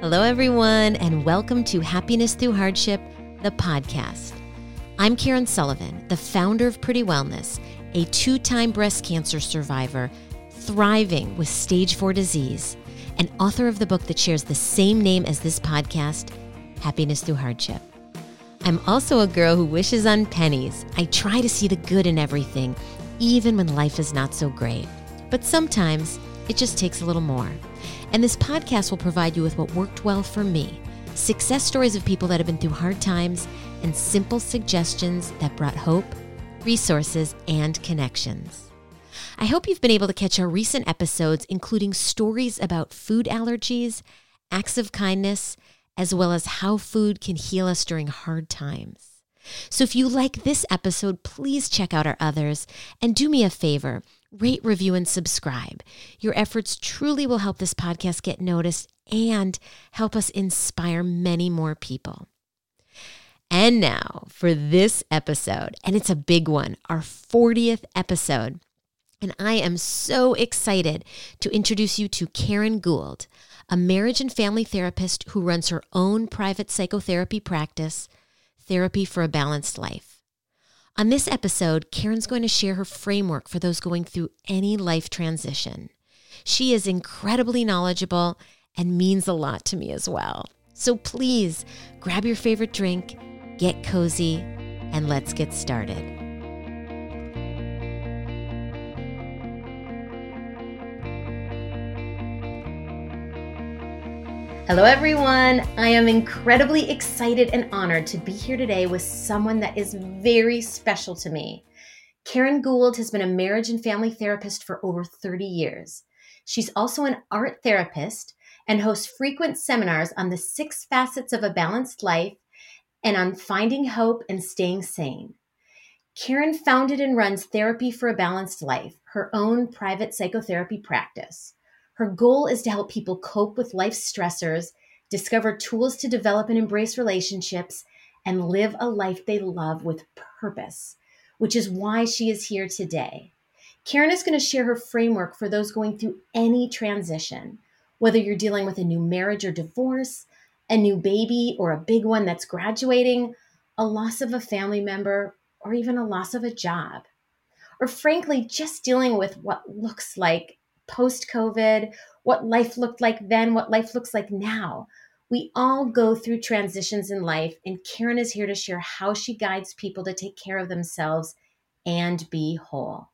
Hello, everyone, and welcome to Happiness Through Hardship, the podcast. I'm Karen Sullivan, the founder of Pretty Wellness, a two time breast cancer survivor thriving with stage four disease, and author of the book that shares the same name as this podcast, Happiness Through Hardship. I'm also a girl who wishes on pennies. I try to see the good in everything, even when life is not so great. But sometimes it just takes a little more. And this podcast will provide you with what worked well for me success stories of people that have been through hard times and simple suggestions that brought hope, resources, and connections. I hope you've been able to catch our recent episodes, including stories about food allergies, acts of kindness, as well as how food can heal us during hard times. So if you like this episode, please check out our others and do me a favor rate, review, and subscribe. Your efforts truly will help this podcast get noticed and help us inspire many more people. And now for this episode, and it's a big one, our 40th episode. And I am so excited to introduce you to Karen Gould, a marriage and family therapist who runs her own private psychotherapy practice, Therapy for a Balanced Life. On this episode, Karen's going to share her framework for those going through any life transition. She is incredibly knowledgeable and means a lot to me as well. So please grab your favorite drink, get cozy, and let's get started. Hello, everyone. I am incredibly excited and honored to be here today with someone that is very special to me. Karen Gould has been a marriage and family therapist for over 30 years. She's also an art therapist and hosts frequent seminars on the six facets of a balanced life and on finding hope and staying sane. Karen founded and runs Therapy for a Balanced Life, her own private psychotherapy practice. Her goal is to help people cope with life's stressors, discover tools to develop and embrace relationships, and live a life they love with purpose, which is why she is here today. Karen is going to share her framework for those going through any transition, whether you're dealing with a new marriage or divorce, a new baby or a big one that's graduating, a loss of a family member, or even a loss of a job. Or frankly, just dealing with what looks like post COVID, what life looked like then, what life looks like now. We all go through transitions in life, and Karen is here to share how she guides people to take care of themselves and be whole.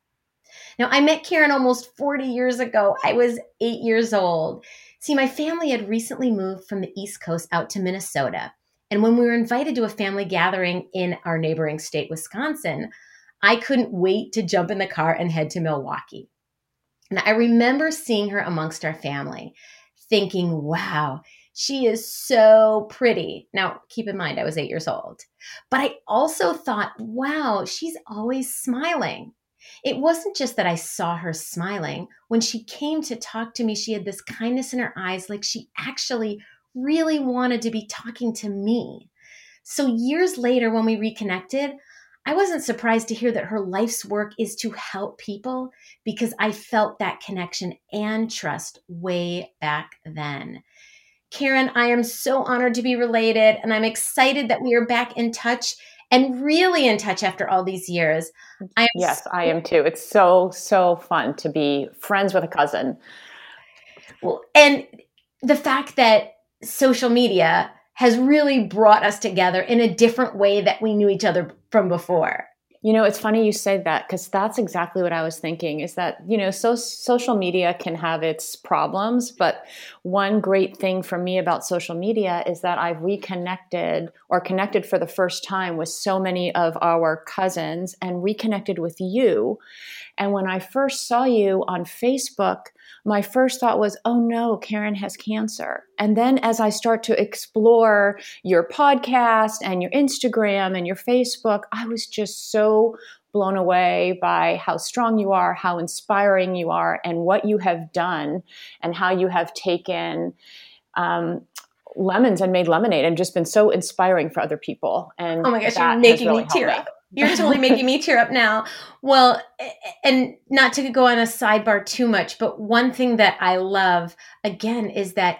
Now, I met Karen almost 40 years ago. I was eight years old. See, my family had recently moved from the East Coast out to Minnesota. And when we were invited to a family gathering in our neighboring state, Wisconsin, I couldn't wait to jump in the car and head to Milwaukee. And I remember seeing her amongst our family, thinking, wow, she is so pretty. Now, keep in mind, I was eight years old. But I also thought, wow, she's always smiling. It wasn't just that I saw her smiling. When she came to talk to me, she had this kindness in her eyes, like she actually really wanted to be talking to me. So, years later, when we reconnected, I wasn't surprised to hear that her life's work is to help people because I felt that connection and trust way back then. Karen, I am so honored to be related, and I'm excited that we are back in touch and really in touch after all these years. I yes, so- I am too. It's so, so fun to be friends with a cousin. Well, and the fact that social media has really brought us together in a different way that we knew each other from before. You know, it's funny you say that because that's exactly what I was thinking is that, you know, so social media can have its problems, but one great thing for me about social media is that I've reconnected or connected for the first time with so many of our cousins and reconnected with you. And when I first saw you on Facebook, my first thought was, oh no, Karen has cancer. And then as I start to explore your podcast and your Instagram and your Facebook, I was just so blown away by how strong you are, how inspiring you are, and what you have done, and how you have taken um, lemons and made lemonade and just been so inspiring for other people. And oh my gosh, you're making really me tear up. You're totally making me tear up now. Well, and not to go on a sidebar too much, but one thing that I love again is that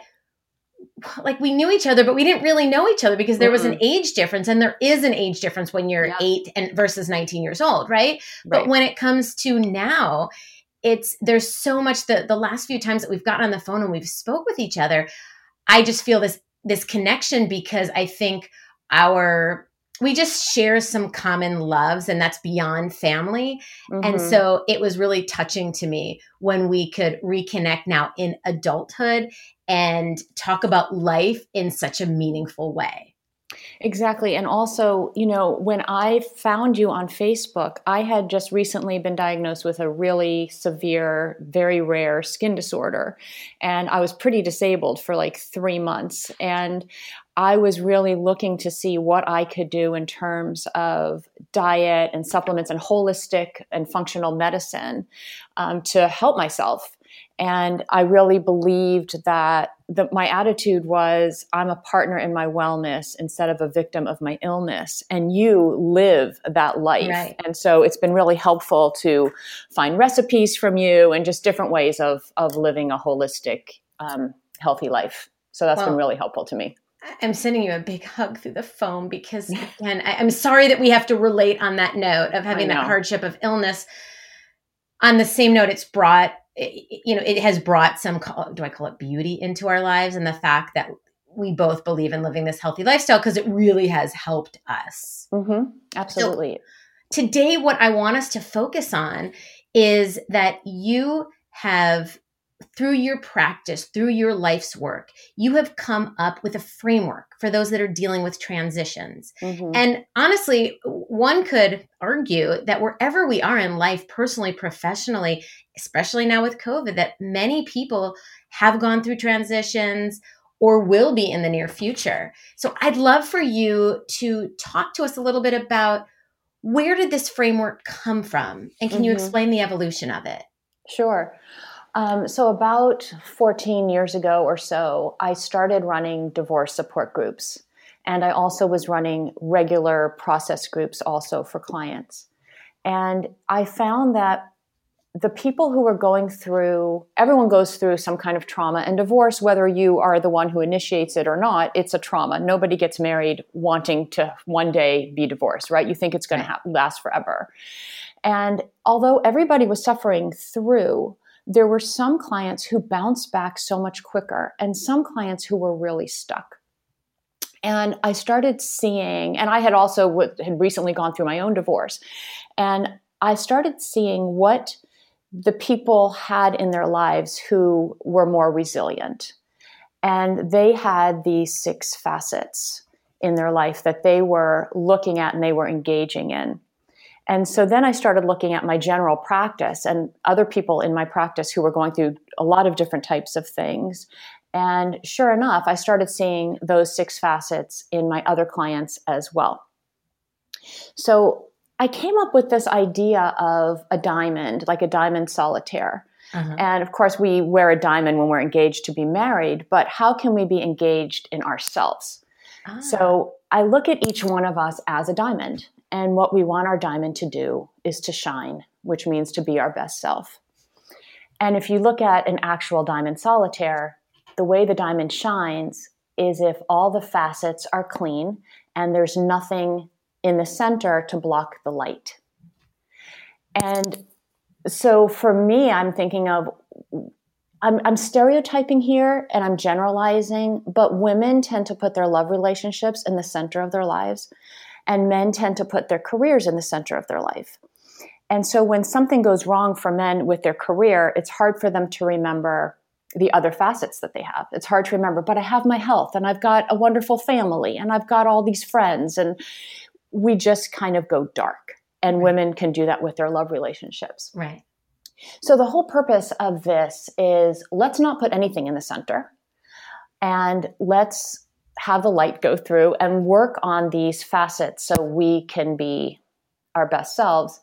like we knew each other, but we didn't really know each other because there was an age difference, and there is an age difference when you're yeah. eight and versus 19 years old, right? right? But when it comes to now, it's there's so much the the last few times that we've gotten on the phone and we've spoke with each other, I just feel this this connection because I think our we just share some common loves and that's beyond family mm-hmm. and so it was really touching to me when we could reconnect now in adulthood and talk about life in such a meaningful way Exactly. And also, you know, when I found you on Facebook, I had just recently been diagnosed with a really severe, very rare skin disorder. And I was pretty disabled for like three months. And I was really looking to see what I could do in terms of diet and supplements and holistic and functional medicine um, to help myself. And I really believed that the, my attitude was I'm a partner in my wellness instead of a victim of my illness. And you live that life. Right. And so it's been really helpful to find recipes from you and just different ways of, of living a holistic, um, healthy life. So that's well, been really helpful to me. I'm sending you a big hug through the phone because, again, I, am sorry that we have to relate on that note of having that hardship of illness. On the same note, it's brought, you know, it has brought some, do I call it beauty into our lives and the fact that we both believe in living this healthy lifestyle because it really has helped us. Mm-hmm. Absolutely. So today, what I want us to focus on is that you have through your practice, through your life's work, you have come up with a framework for those that are dealing with transitions. Mm-hmm. And honestly, one could argue that wherever we are in life, personally, professionally, especially now with COVID, that many people have gone through transitions or will be in the near future. So I'd love for you to talk to us a little bit about where did this framework come from? And can mm-hmm. you explain the evolution of it? Sure. Um, so, about 14 years ago or so, I started running divorce support groups. And I also was running regular process groups also for clients. And I found that the people who were going through, everyone goes through some kind of trauma. And divorce, whether you are the one who initiates it or not, it's a trauma. Nobody gets married wanting to one day be divorced, right? You think it's going to ha- last forever. And although everybody was suffering through, there were some clients who bounced back so much quicker and some clients who were really stuck. And i started seeing and i had also w- had recently gone through my own divorce and i started seeing what the people had in their lives who were more resilient. And they had these six facets in their life that they were looking at and they were engaging in and so then I started looking at my general practice and other people in my practice who were going through a lot of different types of things. And sure enough, I started seeing those six facets in my other clients as well. So I came up with this idea of a diamond, like a diamond solitaire. Uh-huh. And of course, we wear a diamond when we're engaged to be married, but how can we be engaged in ourselves? Ah. So I look at each one of us as a diamond. And what we want our diamond to do is to shine, which means to be our best self. And if you look at an actual diamond solitaire, the way the diamond shines is if all the facets are clean and there's nothing in the center to block the light. And so for me, I'm thinking of, I'm, I'm, stereotyping here and I'm generalizing, but women tend to put their love relationships in the center of their lives and men tend to put their careers in the center of their life. And so when something goes wrong for men with their career, it's hard for them to remember the other facets that they have. It's hard to remember, but I have my health and I've got a wonderful family and I've got all these friends and we just kind of go dark. And right. women can do that with their love relationships. Right. So the whole purpose of this is let's not put anything in the center and let's have the light go through and work on these facets so we can be our best selves.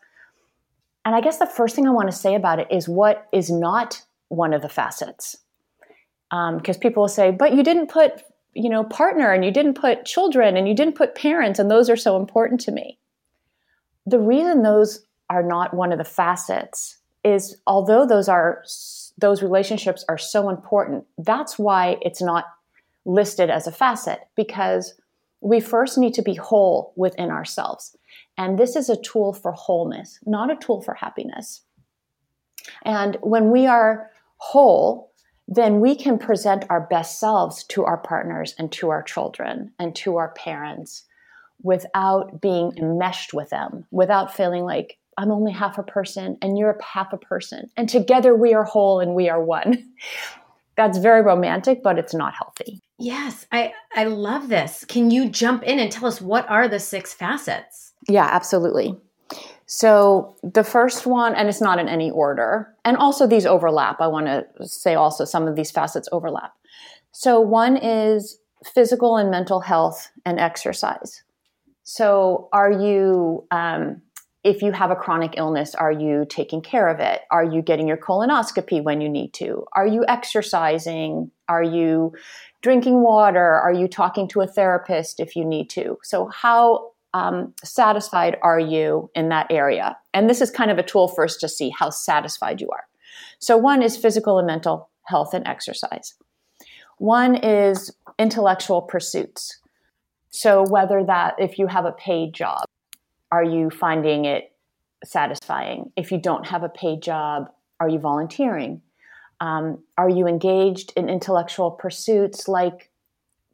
And I guess the first thing I want to say about it is what is not one of the facets. Because um, people will say, but you didn't put, you know, partner and you didn't put children and you didn't put parents, and those are so important to me. The reason those are not one of the facets is although those are those relationships are so important, that's why it's not listed as a facet because we first need to be whole within ourselves. And this is a tool for wholeness, not a tool for happiness. And when we are whole, then we can present our best selves to our partners and to our children and to our parents without being enmeshed with them, without feeling like I'm only half a person and you're half a person. And together we are whole and we are one. That's very romantic, but it's not healthy. Yes, I, I love this. Can you jump in and tell us what are the six facets? Yeah, absolutely. So the first one, and it's not in any order, and also these overlap. I want to say also some of these facets overlap. So one is physical and mental health and exercise. So are you, um, if you have a chronic illness, are you taking care of it? Are you getting your colonoscopy when you need to? Are you exercising? Are you drinking water? Are you talking to a therapist if you need to? So how um, satisfied are you in that area? And this is kind of a tool for us to see how satisfied you are. So, one is physical and mental health and exercise. One is intellectual pursuits. So, whether that, if you have a paid job, are you finding it satisfying? If you don't have a paid job, are you volunteering? Um, are you engaged in intellectual pursuits like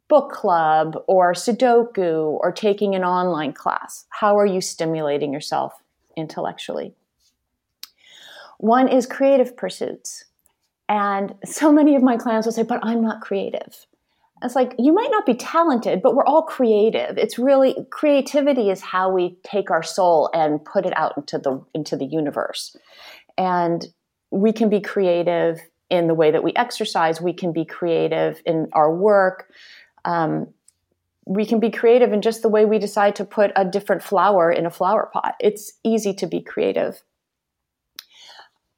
book club or Sudoku or taking an online class? How are you stimulating yourself intellectually? One is creative pursuits. And so many of my clients will say, but I'm not creative. It's like you might not be talented, but we're all creative. It's really creativity is how we take our soul and put it out into the into the universe. And we can be creative in the way that we exercise, we can be creative in our work, um, we can be creative in just the way we decide to put a different flower in a flower pot. It's easy to be creative.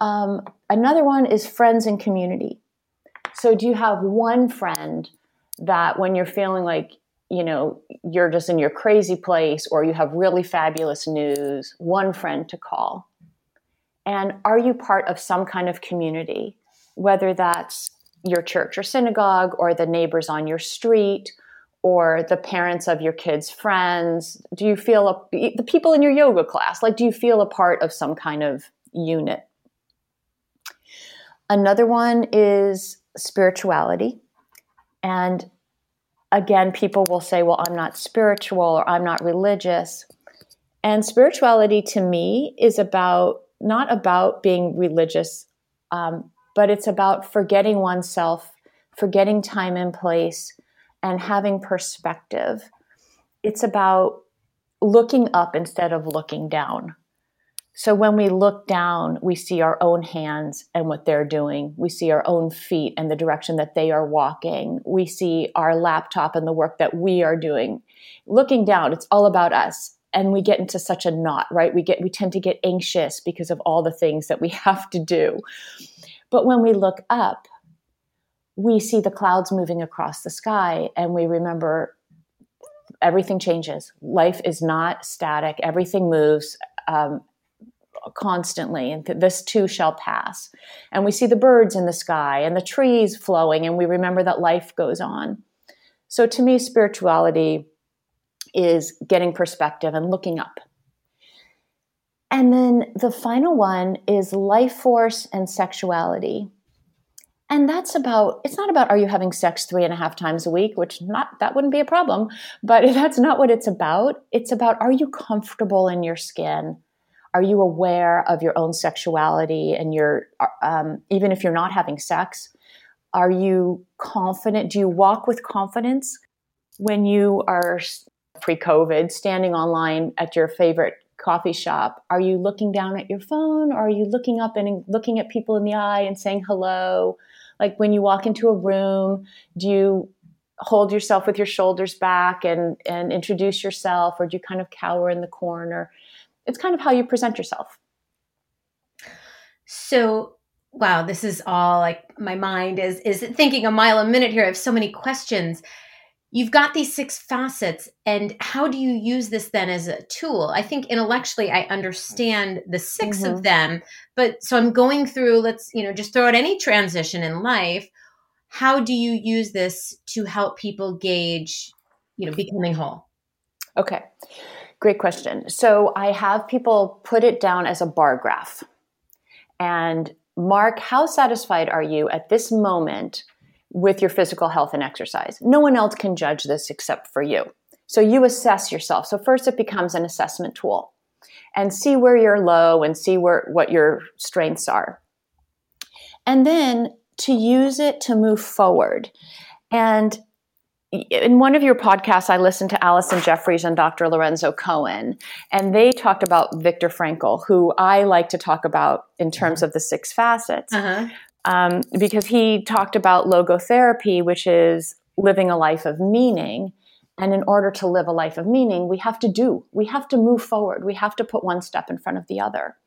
Um, another one is friends and community. So, do you have one friend that when you're feeling like, you know, you're just in your crazy place or you have really fabulous news, one friend to call? And are you part of some kind of community, whether that's your church or synagogue or the neighbors on your street or the parents of your kids' friends? Do you feel a, the people in your yoga class? Like, do you feel a part of some kind of unit? Another one is spirituality. And again, people will say, well, I'm not spiritual or I'm not religious. And spirituality to me is about not about being religious um, but it's about forgetting oneself, forgetting time and place, and having perspective. It's about looking up instead of looking down. So when we look down, we see our own hands and what they're doing. We see our own feet and the direction that they are walking. We see our laptop and the work that we are doing. Looking down, it's all about us. And we get into such a knot, right? We get we tend to get anxious because of all the things that we have to do. But when we look up, we see the clouds moving across the sky and we remember everything changes. Life is not static, everything moves. Um, constantly and this too shall pass and we see the birds in the sky and the trees flowing and we remember that life goes on so to me spirituality is getting perspective and looking up and then the final one is life force and sexuality. And that's about, it's not about are you having sex three and a half times a week, which not, that wouldn't be a problem, but that's not what it's about. It's about are you comfortable in your skin? Are you aware of your own sexuality and your, um, even if you're not having sex? Are you confident? Do you walk with confidence when you are pre COVID standing online at your favorite coffee shop, are you looking down at your phone or are you looking up and looking at people in the eye and saying hello? Like when you walk into a room, do you hold yourself with your shoulders back and, and introduce yourself or do you kind of cower in the corner? It's kind of how you present yourself. So, wow, this is all like my mind is is thinking a mile a minute here. I have so many questions you've got these six facets and how do you use this then as a tool i think intellectually i understand the 6 mm-hmm. of them but so i'm going through let's you know just throw out any transition in life how do you use this to help people gauge, you know, becoming whole? Okay. Great question. So I have people put it down as a bar graph. And mark how satisfied are you at this moment with your physical health and exercise. No one else can judge this except for you. So you assess yourself. So first it becomes an assessment tool and see where you're low and see where what your strengths are. And then to use it to move forward. And in one of your podcasts, I listened to Allison Jeffries and Dr. Lorenzo Cohen, and they talked about Viktor Frankl, who I like to talk about in terms of the six facets, uh-huh. Um, because he talked about logotherapy, which is living a life of meaning. And in order to live a life of meaning, we have to do, we have to move forward, we have to put one step in front of the other.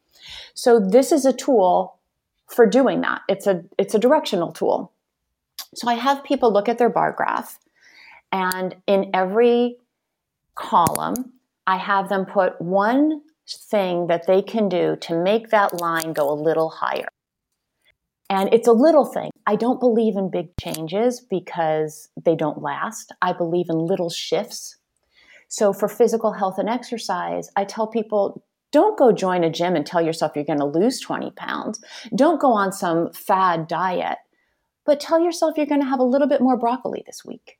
So this is a tool for doing that. It's a it's a directional tool. So I have people look at their bar graph and in every column, I have them put one thing that they can do to make that line go a little higher. And it's a little thing. I don't believe in big changes because they don't last. I believe in little shifts. So for physical health and exercise, I tell people don't go join a gym and tell yourself you're going to lose 20 pounds. Don't go on some fad diet, but tell yourself you're going to have a little bit more broccoli this week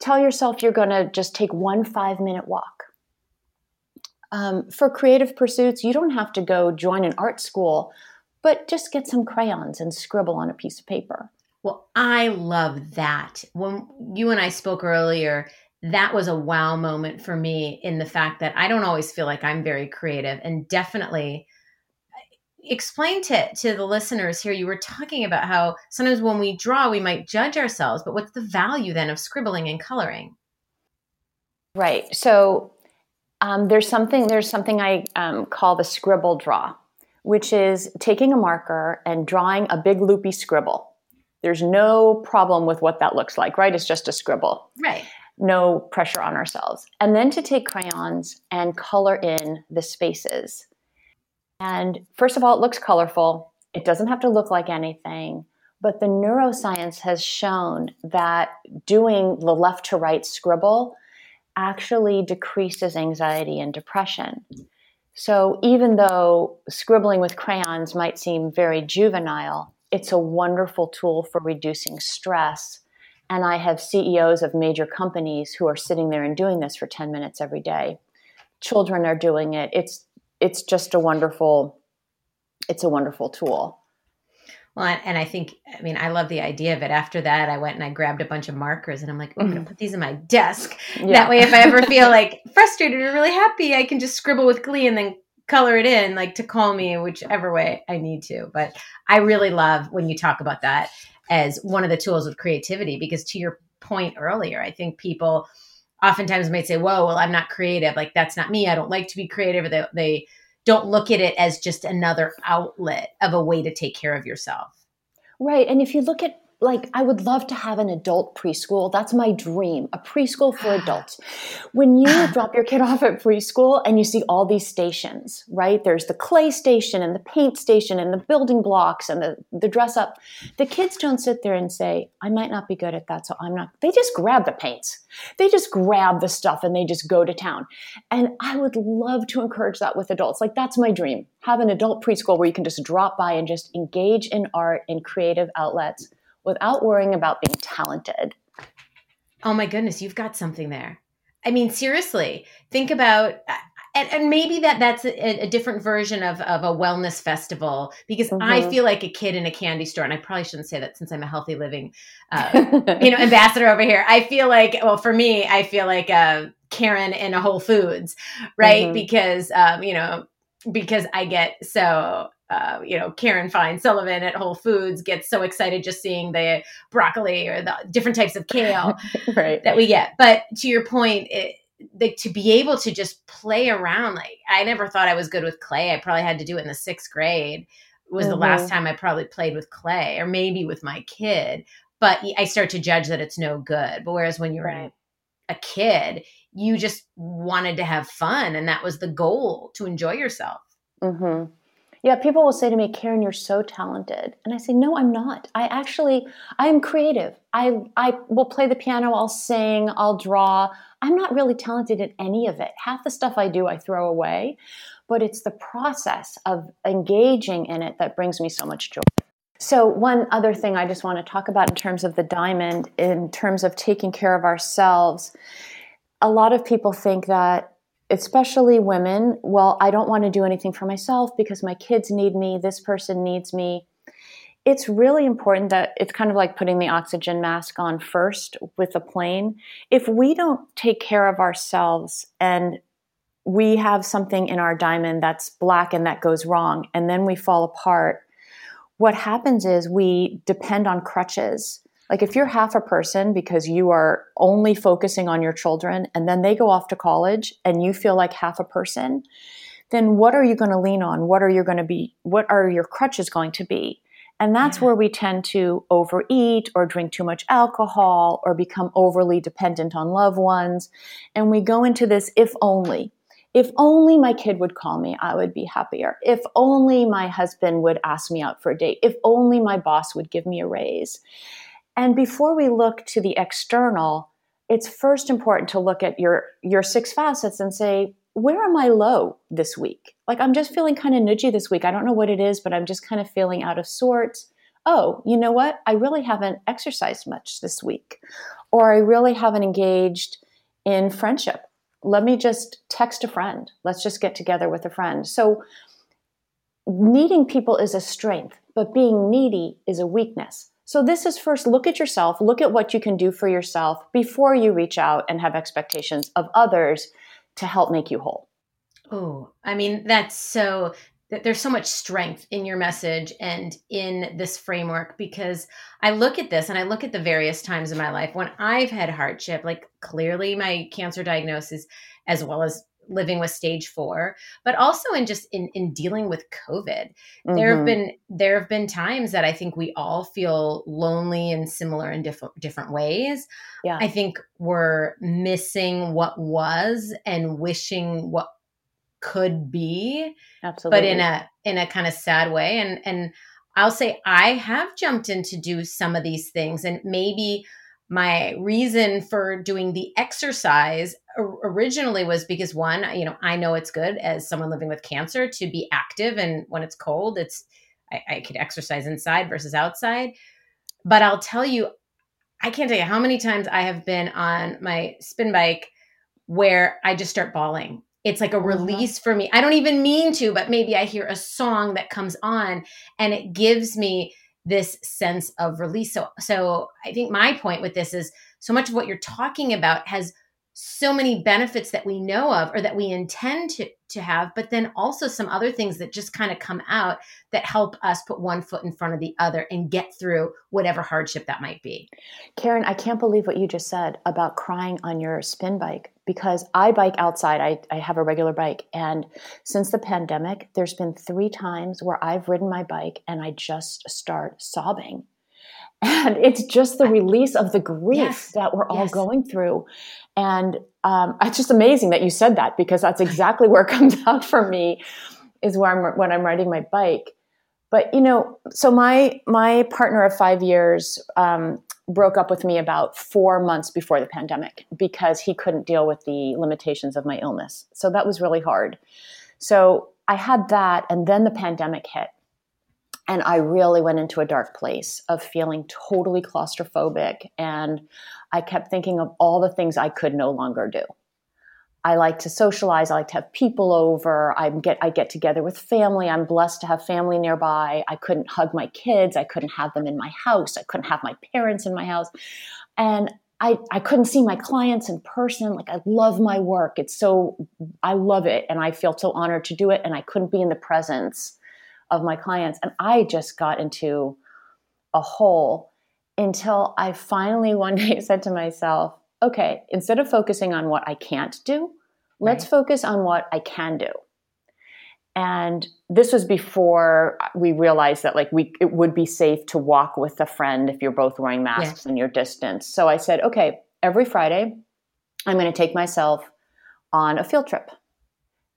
tell yourself you're going to just take one five minute walk. Um, for creative pursuits, you don't have to go join an art school, but just get some crayons and scribble on a piece of paper. Well, I love that. When you and I spoke earlier, that was a wow moment for me in the fact that I don't always feel like I'm very creative and definitely explain to to the listeners here you were talking about how sometimes when we draw we might judge ourselves but what's the value then of scribbling and coloring right so um, there's something there's something i um, call the scribble draw which is taking a marker and drawing a big loopy scribble there's no problem with what that looks like right it's just a scribble right no pressure on ourselves and then to take crayons and color in the spaces and first of all, it looks colorful. It doesn't have to look like anything. But the neuroscience has shown that doing the left to right scribble actually decreases anxiety and depression. So even though scribbling with crayons might seem very juvenile, it's a wonderful tool for reducing stress. And I have CEOs of major companies who are sitting there and doing this for 10 minutes every day. Children are doing it. It's it's just a wonderful it's a wonderful tool well and i think i mean i love the idea of it after that i went and i grabbed a bunch of markers and i'm like oh, i'm gonna mm-hmm. put these in my desk yeah. that way if i ever feel like frustrated or really happy i can just scribble with glee and then color it in like to call me whichever way i need to but i really love when you talk about that as one of the tools of creativity because to your point earlier i think people oftentimes might say, whoa, well, I'm not creative. Like, that's not me. I don't like to be creative. They, they don't look at it as just another outlet of a way to take care of yourself. Right. And if you look at like I would love to have an adult preschool. That's my dream, a preschool for adults. When you drop your kid off at preschool and you see all these stations, right? There's the clay station and the paint station and the building blocks and the, the dress up. The kids don't sit there and say, I might not be good at that, so I'm not. They just grab the paints. They just grab the stuff and they just go to town. And I would love to encourage that with adults. Like that's my dream. Have an adult preschool where you can just drop by and just engage in art and creative outlets without worrying about being talented. Oh my goodness, you've got something there. I mean, seriously, think about and, and maybe that that's a, a, different version of, of a wellness festival because mm-hmm. I feel like a kid in a candy store, and I probably shouldn't say that since I'm a healthy living, uh, you know, ambassador over here. I feel like, well, for me, I feel like a Karen in a Whole Foods, right? Mm-hmm. Because, um, you know, because I get so uh, you know, Karen Fine Sullivan at Whole Foods gets so excited just seeing the broccoli or the different types of kale right. that we get. But to your point, it, the, to be able to just play around, like I never thought I was good with clay. I probably had to do it in the sixth grade. Was mm-hmm. the last mm-hmm. time I probably played with clay, or maybe with my kid. But I start to judge that it's no good. But whereas when you're right. a kid, you just wanted to have fun, and that was the goal to enjoy yourself. Mm-hmm. Yeah, people will say to me, Karen, you're so talented. And I say, no, I'm not. I actually, I am creative. I, I will play the piano, I'll sing, I'll draw. I'm not really talented at any of it. Half the stuff I do, I throw away. But it's the process of engaging in it that brings me so much joy. So, one other thing I just want to talk about in terms of the diamond, in terms of taking care of ourselves, a lot of people think that especially women, well, I don't want to do anything for myself because my kids need me, this person needs me. It's really important that it's kind of like putting the oxygen mask on first with a plane. If we don't take care of ourselves and we have something in our diamond that's black and that goes wrong, and then we fall apart, what happens is we depend on crutches like if you're half a person because you are only focusing on your children and then they go off to college and you feel like half a person, then what are you going to lean on? What are you going to be what are your crutches going to be? And that's yeah. where we tend to overeat or drink too much alcohol or become overly dependent on loved ones. And we go into this if only. If only my kid would call me, I would be happier. If only my husband would ask me out for a date. If only my boss would give me a raise. And before we look to the external, it's first important to look at your your six facets and say, where am I low this week? Like I'm just feeling kind of nudgy this week. I don't know what it is, but I'm just kind of feeling out of sorts. Oh, you know what? I really haven't exercised much this week. Or I really haven't engaged in friendship. Let me just text a friend. Let's just get together with a friend. So needing people is a strength, but being needy is a weakness. So, this is first look at yourself, look at what you can do for yourself before you reach out and have expectations of others to help make you whole. Oh, I mean, that's so, there's so much strength in your message and in this framework because I look at this and I look at the various times in my life when I've had hardship, like clearly my cancer diagnosis, as well as living with stage four, but also in just in in dealing with COVID. Mm-hmm. There have mm-hmm. been there have been times that I think we all feel lonely and similar in different different ways. Yeah. I think we're missing what was and wishing what could be. Absolutely. But in a in a kind of sad way. And and I'll say I have jumped in to do some of these things and maybe my reason for doing the exercise originally was because one, you know, I know it's good as someone living with cancer to be active, and when it's cold, it's I, I could exercise inside versus outside. But I'll tell you, I can't tell you how many times I have been on my spin bike where I just start bawling. It's like a mm-hmm. release for me. I don't even mean to, but maybe I hear a song that comes on and it gives me this sense of release. So, so I think my point with this is so much of what you're talking about has so many benefits that we know of or that we intend to, to have, but then also some other things that just kind of come out that help us put one foot in front of the other and get through whatever hardship that might be. Karen, I can't believe what you just said about crying on your spin bike because I bike outside. I, I have a regular bike. And since the pandemic, there's been three times where I've ridden my bike and I just start sobbing and it's just the release of the grief yes. that we're all yes. going through and um, it's just amazing that you said that because that's exactly where it comes out for me is where I'm when I'm riding my bike. But you know, so my my partner of five years um, broke up with me about four months before the pandemic because he couldn't deal with the limitations of my illness. So that was really hard. So I had that, and then the pandemic hit, and I really went into a dark place of feeling totally claustrophobic. And I kept thinking of all the things I could no longer do. I like to socialize. I like to have people over. I get I get together with family. I'm blessed to have family nearby. I couldn't hug my kids. I couldn't have them in my house. I couldn't have my parents in my house. And I, I couldn't see my clients in person. Like I love my work. It's so I love it and I feel so honored to do it. And I couldn't be in the presence of my clients. And I just got into a hole until I finally one day said to myself, okay, instead of focusing on what I can't do, let's right. focus on what I can do. And this was before we realized that like we it would be safe to walk with a friend if you're both wearing masks and your distance. So I said, okay, every Friday I'm going to take myself on a field trip.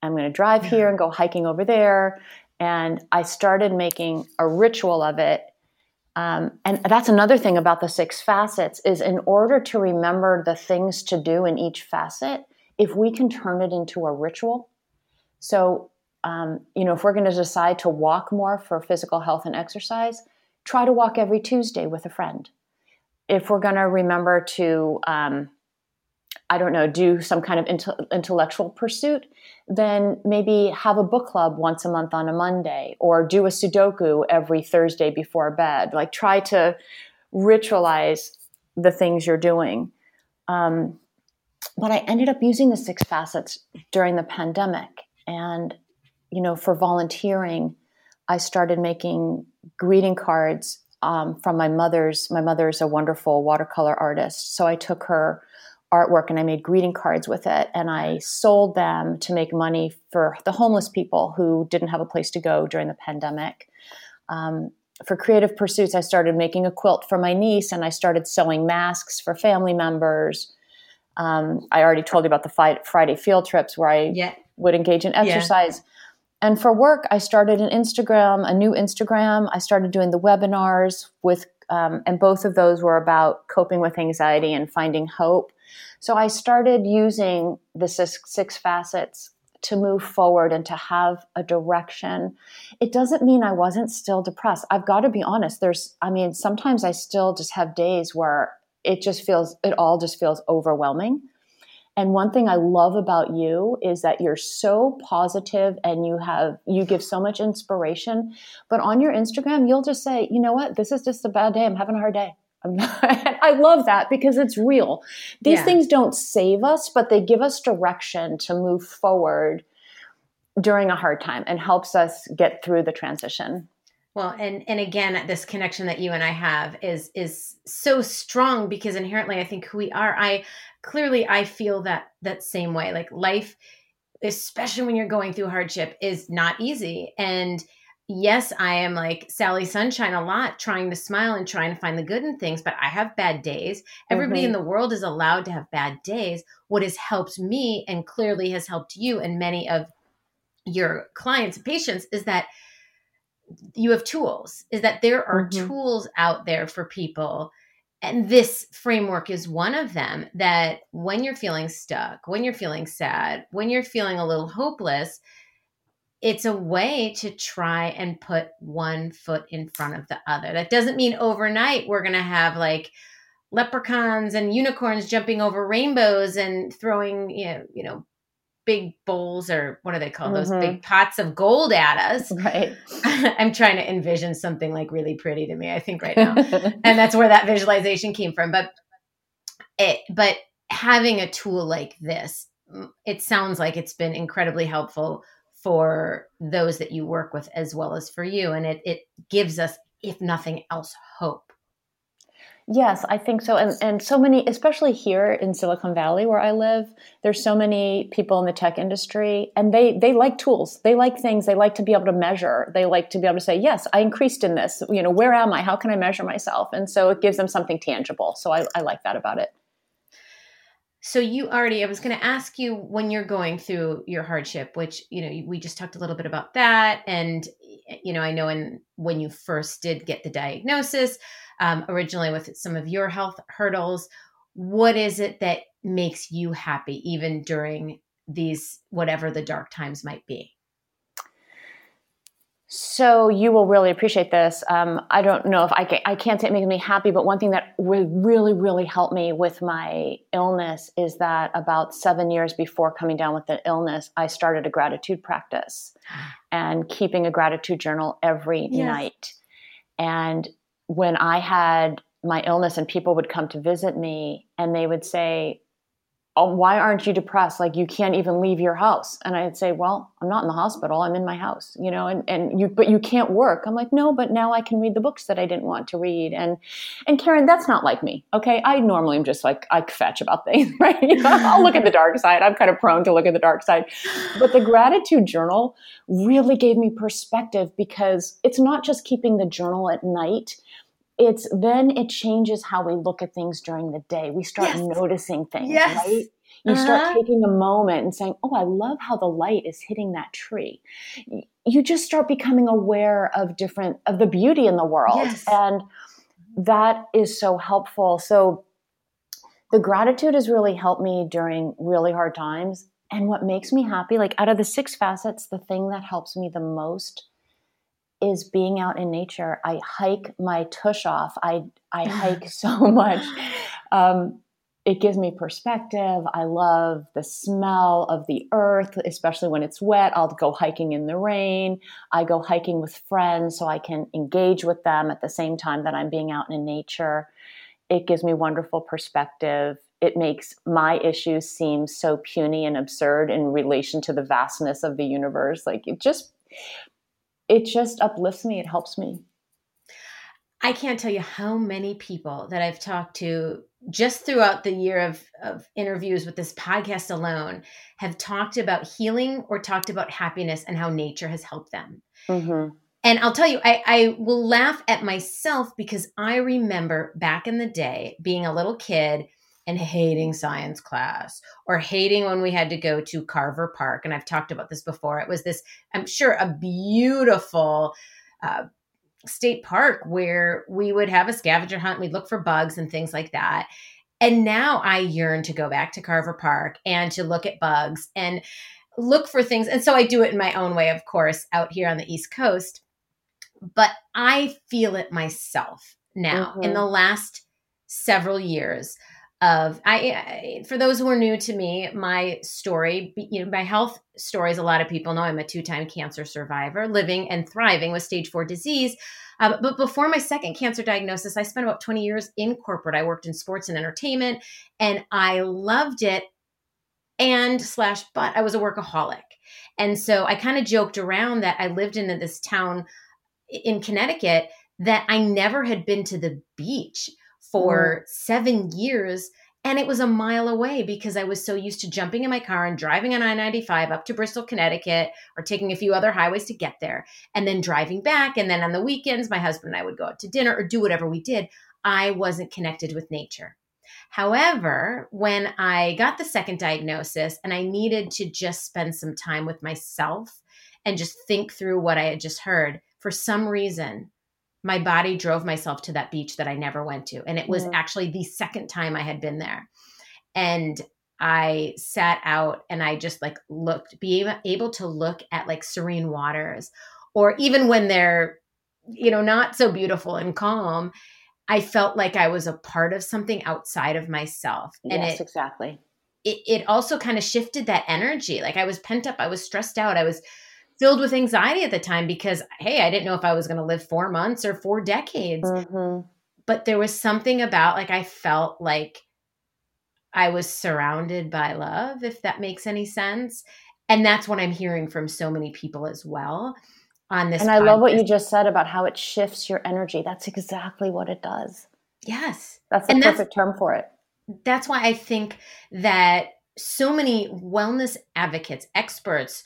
I'm going to drive here and go hiking over there And I started making a ritual of it. Um, and that's another thing about the six facets is in order to remember the things to do in each facet, if we can turn it into a ritual. So, um, you know, if we're going to decide to walk more for physical health and exercise, try to walk every Tuesday with a friend. If we're going to remember to, um, I don't know, do some kind of inte- intellectual pursuit, then maybe have a book club once a month on a Monday or do a Sudoku every Thursday before bed. Like try to ritualize the things you're doing. Um, but I ended up using the six facets during the pandemic. And, you know, for volunteering, I started making greeting cards um, from my mother's. My mother is a wonderful watercolor artist. So I took her artwork and I made greeting cards with it and I sold them to make money for the homeless people who didn't have a place to go during the pandemic. Um, for creative pursuits, I started making a quilt for my niece and I started sewing masks for family members. Um, I already told you about the Friday field trips where I yeah. would engage in exercise. Yeah. And for work, I started an Instagram, a new Instagram. I started doing the webinars with, um, and both of those were about coping with anxiety and finding hope. So I started using the six, six facets to move forward and to have a direction. It doesn't mean I wasn't still depressed. I've got to be honest. There's, I mean, sometimes I still just have days where it just feels, it all just feels overwhelming. And one thing I love about you is that you're so positive and you have you give so much inspiration. But on your Instagram, you'll just say, "You know what? This is just a bad day. I'm having a hard day." I love that because it's real. These yeah. things don't save us, but they give us direction to move forward during a hard time and helps us get through the transition. Well, and and again, this connection that you and I have is is so strong because inherently, I think who we are. I clearly I feel that that same way. Like life, especially when you're going through hardship, is not easy, and yes, I am like Sally Sunshine a lot, trying to smile and trying to find the good in things, but I have bad days. Everybody mm-hmm. in the world is allowed to have bad days. What has helped me and clearly has helped you and many of your clients and patients is that you have tools, is that there are mm-hmm. tools out there for people. And this framework is one of them that when you're feeling stuck, when you're feeling sad, when you're feeling a little hopeless, it's a way to try and put one foot in front of the other. That doesn't mean overnight we're going to have like leprechauns and unicorns jumping over rainbows and throwing, you know, you know, big bowls or what do they call those mm-hmm. big pots of gold at us. Right. I'm trying to envision something like really pretty to me, I think right now. and that's where that visualization came from. But it but having a tool like this, it sounds like it's been incredibly helpful for those that you work with as well as for you. And it, it gives us, if nothing else, hope. Yes, I think so. And, and so many, especially here in Silicon Valley where I live, there's so many people in the tech industry and they, they like tools. They like things. They like to be able to measure. They like to be able to say, yes, I increased in this. You know, where am I? How can I measure myself? And so it gives them something tangible. So I, I like that about it. So you already, I was going to ask you when you're going through your hardship, which, you know, we just talked a little bit about that. And, you know, I know in, when you first did get the diagnosis, um, originally with some of your health hurdles, what is it that makes you happy even during these, whatever the dark times might be? So you will really appreciate this. Um, I don't know if I can, I can't say it makes me happy, but one thing that really, really helped me with my illness is that about seven years before coming down with the illness, I started a gratitude practice and keeping a gratitude journal every yes. night. And when I had my illness and people would come to visit me and they would say, oh, why aren't you depressed? Like you can't even leave your house. And I'd say, well, I'm not in the hospital. I'm in my house, you know, and, and you, but you can't work. I'm like, no, but now I can read the books that I didn't want to read. And, and Karen, that's not like me. Okay. I normally am just like, I fetch about things, right? I'll look at the dark side. I'm kind of prone to look at the dark side, but the gratitude journal really gave me perspective because it's not just keeping the journal at night it's then it changes how we look at things during the day. We start yes. noticing things, yes. right? You uh-huh. start taking a moment and saying, "Oh, I love how the light is hitting that tree." you just start becoming aware of different of the beauty in the world Yes. and that is so helpful so the gratitude has really helped me during really hard times and what makes me happy like out of the six facets the thing that helps me the most is being out in nature i hike my tush off i i hike so much um, it gives me perspective. I love the smell of the earth, especially when it's wet. I'll go hiking in the rain. I go hiking with friends so I can engage with them at the same time that I'm being out in nature. It gives me wonderful perspective. It makes my issues seem so puny and absurd in relation to the vastness of the universe. Like it just it just uplifts me. It helps me. I can't tell you how many people that I've talked to just throughout the year of, of interviews with this podcast alone have talked about healing or talked about happiness and how nature has helped them. Mm-hmm. And I'll tell you, I, I will laugh at myself because I remember back in the day being a little kid and hating science class or hating when we had to go to Carver Park. And I've talked about this before. It was this, I'm sure, a beautiful uh, state park where we would have a scavenger hunt. We'd look for bugs and things like that. And now I yearn to go back to Carver Park and to look at bugs and look for things. And so I do it in my own way, of course, out here on the East Coast. But I feel it myself now Mhm. in the last several years of I, I for those who are new to me my story you know my health stories a lot of people know i'm a two-time cancer survivor living and thriving with stage 4 disease. Um, but before my second cancer diagnosis i spent about 20 years in corporate. I worked in sports and entertainment and i loved it and slash but i was a workaholic. And so i kind of joked around that i lived in this town in connecticut that i never had been to the beach for mm. seven years and it was a mile away because I was so used to jumping in my car and driving on I 95 up to Bristol, Connecticut, or taking a few other highways to get there, and then driving back. And then on the weekends, my husband and I would go out to dinner or do whatever we did. I wasn't connected with nature. However, when I got the second diagnosis and I needed to just spend some time with myself and just think through what I had just heard, for some reason, my body drove myself to that beach that I never went to. And it was actually the second time I had been there. And I sat out and I just like looked, be able, to look at like serene waters, or even when they're, you know, not so beautiful and calm, I felt like I was a part of something outside of myself. And yes, it, exactly. it, it also kind of shifted that energy. Like I was pent up, I was stressed out, I was filled with anxiety at the time because, hey, I didn't know if I was going to live four months or four decades. Mm-hmm. But there was something about like I felt like I was surrounded by love, if that makes any sense. And that's what I'm hearing from so many people as well on this. And I love what you just said about how it shifts your energy. That's exactly what it does. Yes. That's the And that's- perfect term for it. that's why I think that so many wellness advocates, experts,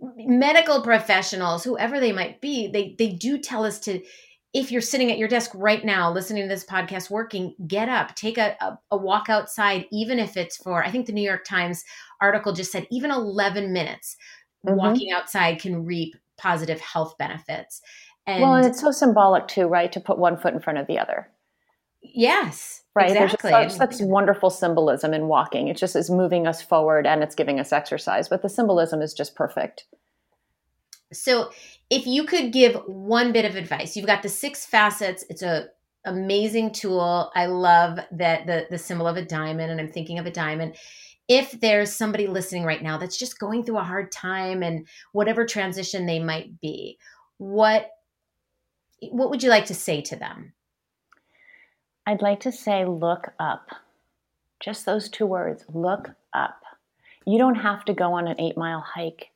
medical professionals, whoever they might be, they they do tell us to if you're sitting at your desk right now listening to this podcast working, get up, take a, a, a walk outside, even if it's for I think the New York Times article just said even 11 minutes Mhm. walking outside can reap positive health benefits. And, well, and it's so symbolic too, right? To put one foot in front of the other, yes, right? exactly. There's such, such wonderful symbolism in walking. It just is moving us forward and it's giving us exercise, but the symbolism is just perfect. So, if you could give one bit of advice, you've got the six facets. It's a amazing tool. I love that the the symbol of a diamond, and I'm thinking of a diamond. If there's somebody listening right now that's just going through a hard time and whatever transition they might be, what what would you like to say to them? I'd like to say, look up. Just those two words look up. You don't have to go on an eight mile hike.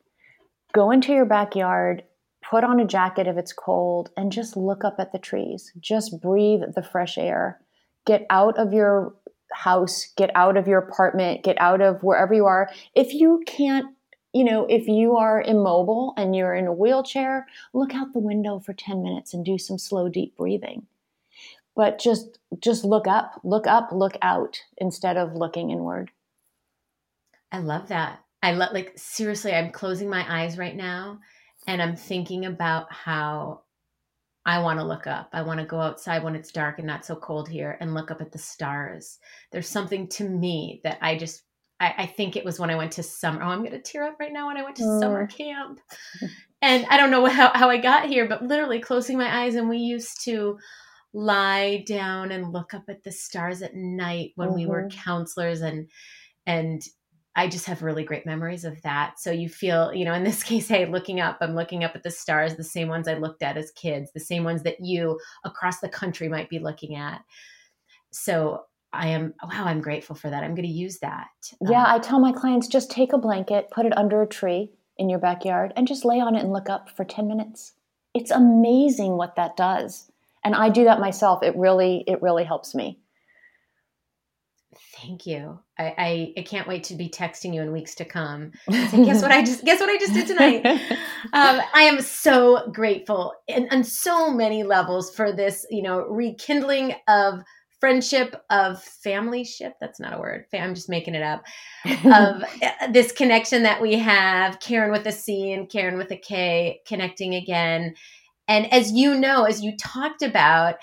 Go into your backyard, put on a jacket if it's cold, and just look up at the trees. Just breathe the fresh air. Get out of your house, get out of your apartment, get out of wherever you are. If you can't, you know, if you are immobile and you're in a wheelchair, look out the window for 10 minutes and do some slow, deep breathing but just just look up look up look out instead of looking inward I love that. I love like seriously, I'm closing my eyes right now and I'm thinking about how I want to look up. I want to go outside when it's dark and not so cold here and look up at the stars. There's something to me that I just, I, I think it was when I went to summer. Oh, I'm going to tear up right now when I went to mm. summer camp. And I don't know how, how I got here, but literally closing my eyes and we used to lie down and look up at the stars at night when mm-hmm. we were mm-hmm. counselors and and I just have really great memories of that. So you feel, you know, in this case, hey, looking up, I'm looking up at the stars, the same ones I looked at as kids, the same ones that you across the country might be looking at. So I am, wow, I'm grateful for that. I'm going to use that. Yeah, um, I tell my clients just take a blanket, put it under a tree in your backyard, and just lay on it and look up for 10 minutes. It's amazing what that does. And I do that myself. It really, it really helps me. Thank you. I, I, I, can't wait to be texting you in weeks to come. Say, guess what I just guess what I just did tonight. um, I am so grateful and on so many levels for this, you know, rekindling of friendship, of family ship. That's not a word. I'm just making it up. of uh, this connection that we have, Karen with a C and Karen with a K, connecting again. And as you know, as you talked about,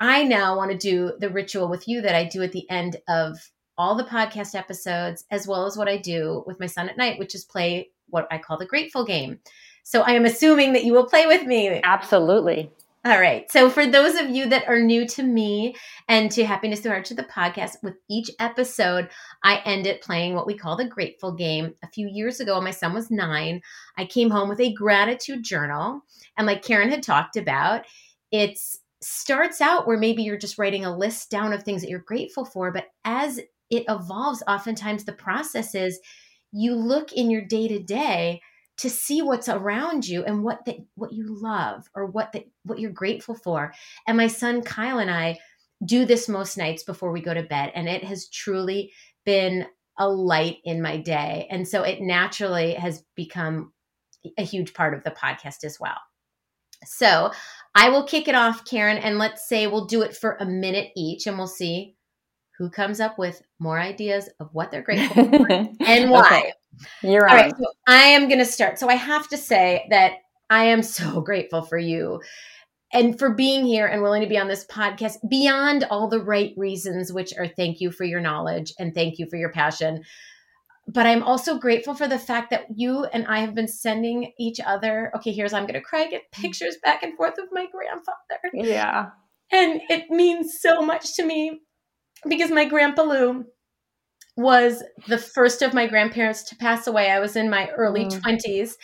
I now want to do the ritual with you that I do at the end of all the podcast episodes, as well as what I do with my son at night, which is play what I call the grateful game. So I am assuming that you will play with me. Absolutely. All right. So for those of you that are new to me and to Happiness Through Hardship the podcast, with each episode, I end it playing what we call the grateful game. A few years ago, my son was nine. I came home with a gratitude journal. And like Karen had talked about, it starts out where maybe you're just writing a list down of things that you're grateful for, but as it evolves, oftentimes the process is you look in your day to day to see what's around you and what that what you love or what that what you're grateful for. And my son Kyle and I do this most nights before we go to bed, and it has truly been a light in my day. And so it naturally has become a huge part of the podcast as well. So I will kick it off, Karen, and let's say we'll do it for a minute each and we'll see who comes up with more ideas of what they're grateful for and why. Okay. You're on. All right. So I am going to start. So I have to say that I am so grateful for you and for being here and willing to be on this podcast beyond all the right reasons, which are thank you for your knowledge and thank you for your passion but I'm also grateful for the fact that you and I have been sending each other. Okay, here's I'm going to cry. Get pictures back and forth of my grandfather. Yeah, and it means so much to me because my grandpa Lou was the first of my grandparents to pass away. I was in my early mm. 20s.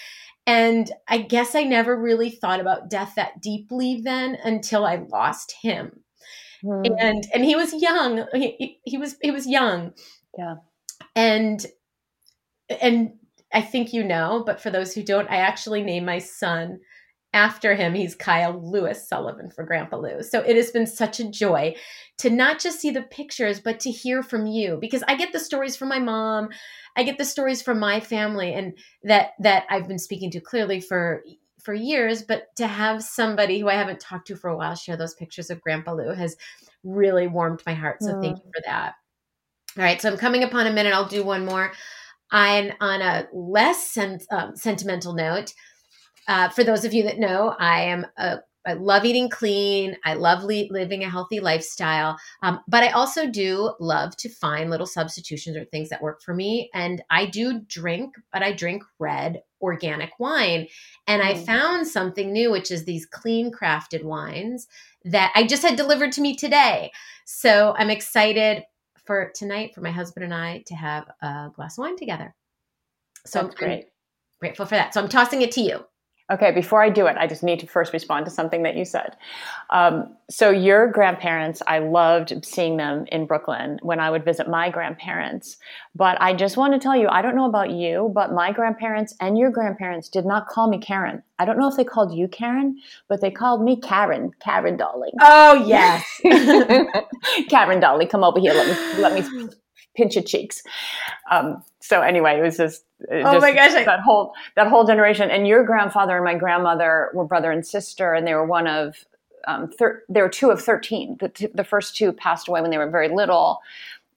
And I guess I never really thought about death that deeply then until I lost him. Mm. And and he was young. He, he was he was young. Yeah. And and I think you know, but for those who don't, I actually named my son after him. He's Kyle Lewis Sullivan for Grandpa Lou. So it has been such a joy to not just see the pictures, but to hear from you because I get the stories from my mom. I get the stories from my family and that that I've been speaking to clearly for for years, but to have somebody who I haven't talked to for a while share those pictures of Grandpa Lou has really warmed my heart. So mm. thank you for that. All right, so I'm coming upon a minute. I'll do one more. And on a less sen- um, sentimental note, uh, for those of you that know, I am a I love eating clean. I love le- living a healthy lifestyle. Um, but I also do love to find little substitutions or things that work for me. And I do drink, but I drink red organic wine. And mm. I found something new, which is these clean crafted wines that I just had delivered to me today. So I'm excited for tonight for my husband and I to have a glass of wine together. So That's I'm great. Grateful for that. So I'm tossing it to you. Okay, before I do it, I just need to first respond to something that you said. Um, so, your grandparents, I loved seeing them in Brooklyn when I would visit my grandparents. But I just want to tell you, I don't know about you, but my grandparents and your grandparents did not call me Karen. I don't know if they called you Karen, but they called me Karen, Karen darling. Oh, yes. Karen darling, come over here. Let me, let me pinch your cheeks. Um, so anyway, it was just, oh just my gosh, that whole that whole generation. And your grandfather and my grandmother were brother and sister, and they were one of um, thir- they were two of thirteen. The, t- the first two passed away when they were very little,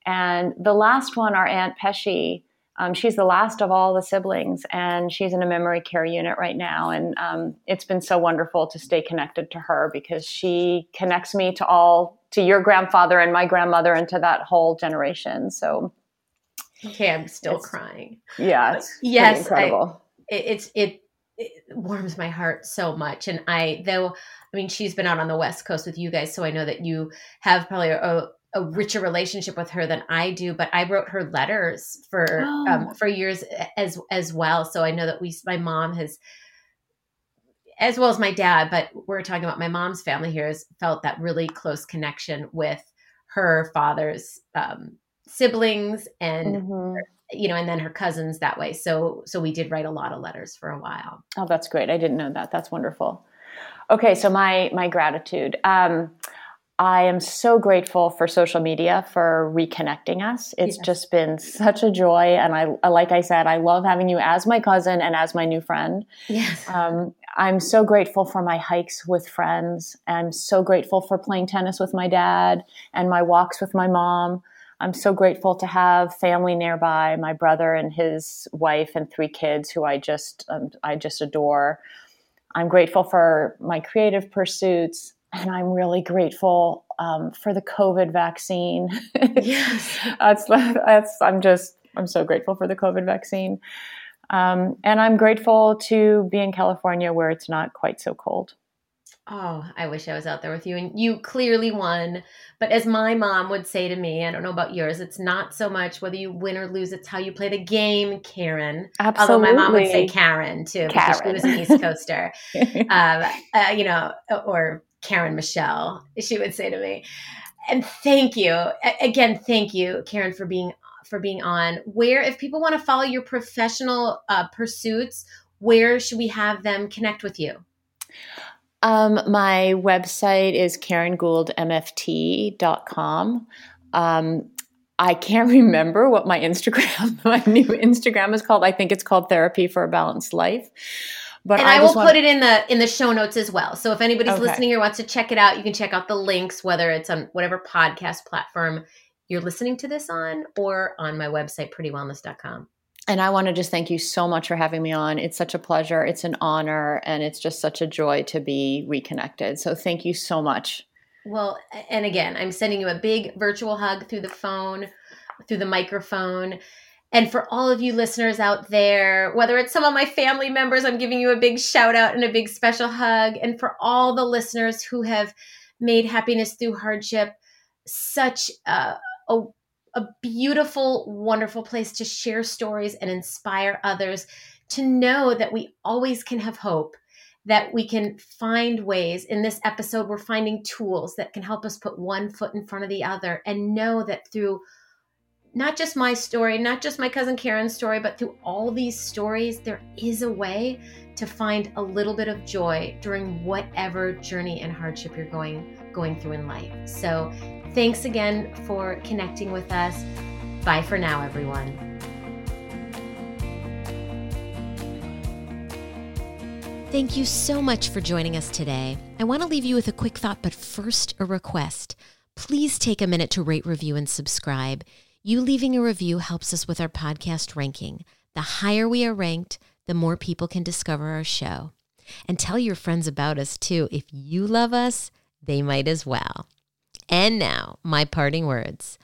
and the last one, our aunt Pesci. Um, she's the last of all the siblings, and she's in a memory care unit right now. And um, it's been so wonderful to stay connected to her because she connects me to all to your grandfather and my grandmother and to that whole generation. So, okay, I'm still crying. Yeah, it's yes, incredible. I, it, it's it, it warms my heart so much, and I though I mean she's been out on the West Coast with you guys, so I know that you have probably a, a richer relationship with her than I do, but I wrote her letters for um, oh. um, for years as as well. So I know that we my mom has as well as my dad, but we're talking about my mom's family here has felt that really close connection with her father's um, siblings and mm-hmm. you know and then her cousins that way. So so we did write a lot of letters for a while. Oh, that's great. I didn't know that. That's wonderful. Okay, so my my gratitude. Um, I am so grateful for social media for reconnecting us. It's yes. just been such a joy, and I, like I said, I love having you as my cousin and as my new friend. Yes. Um, I'm so grateful for my hikes with friends. I'm so grateful for playing tennis with my dad and my walks with my mom. I'm so grateful to have family nearby, my brother and his wife and three kids who I just um, I just adore. I'm grateful for my creative pursuits and I'm really grateful um, for the COVID vaccine. yes, that's that's. I'm just I'm so grateful for the COVID vaccine, um, and I'm grateful to be in California where it's not quite so cold. Oh, I wish I was out there with you. And you clearly won. But as my mom would say to me, I don't know about yours, it's not so much whether you win or lose, it's how you play the game, Karen. Absolutely. Although my mom would say Karen too, Karen. because she was an East Coaster. um, uh, you know, or Karen Michelle, she would say to me. And thank you again. Thank you, Karen, for being for being on. Where, if people want to follow your professional uh, pursuits, where should we have them connect with you? Um, my website is karengouldmft.com. Um, I can't remember what my Instagram, my new Instagram is called. I think it's called Therapy for a Balanced Life. But and I, I will put it in the in the show notes as well. So if anybody's okay. listening or wants to check it out, you can check out the links, whether it's on whatever podcast platform you're listening to this on or on my website, prettywellness.com. And I want to just thank you so much for having me on. It's such a pleasure. It's an honor. And it's just such a joy to be reconnected. So thank you so much. Well, and again, I'm sending you a big virtual hug through the phone, through the microphone. And for all of you listeners out there, whether it's some of my family members, I'm giving you a big shout out and a big special hug. And for all the listeners who have made happiness through hardship such a, a, a beautiful, wonderful place to share stories and inspire others to know that we always can have hope that we can find ways. In this episode, we're finding tools that can help us put one foot in front of the other and know that through not just my story, not just my cousin Karen's story, but through all these stories, there is a way to find a little bit of joy during whatever journey and hardship you're going going through in life. So, thanks again for connecting with us. Bye for now, everyone. Thank you so much for joining us today. I want to leave you with a quick thought, but first, a request. Please take a minute to rate, review, and subscribe. You leaving a review helps us with our podcast ranking. The higher we are ranked, the more people can discover our show. And tell your friends about us too. If you love us, they might as well. And now, my parting words.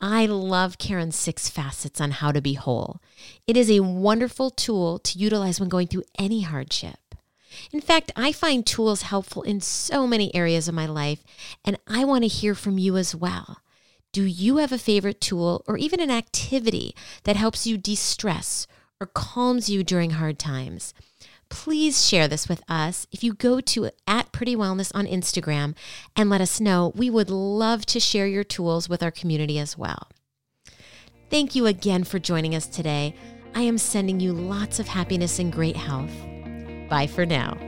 I love Karen's six facets on how to be whole. It is a wonderful tool to utilize when going through any hardship. In fact, I find tools helpful in so many areas of my life, and I want to hear from you as well. Do you have a favorite tool or even an activity that helps you de stress or calms you during hard times? Please share this with us. If you go to at Pretty Wellness on Instagram and let us know, we would love to share your tools with our community as well. Thank you again for joining us today. I am sending you lots of happiness and great health. Bye for now.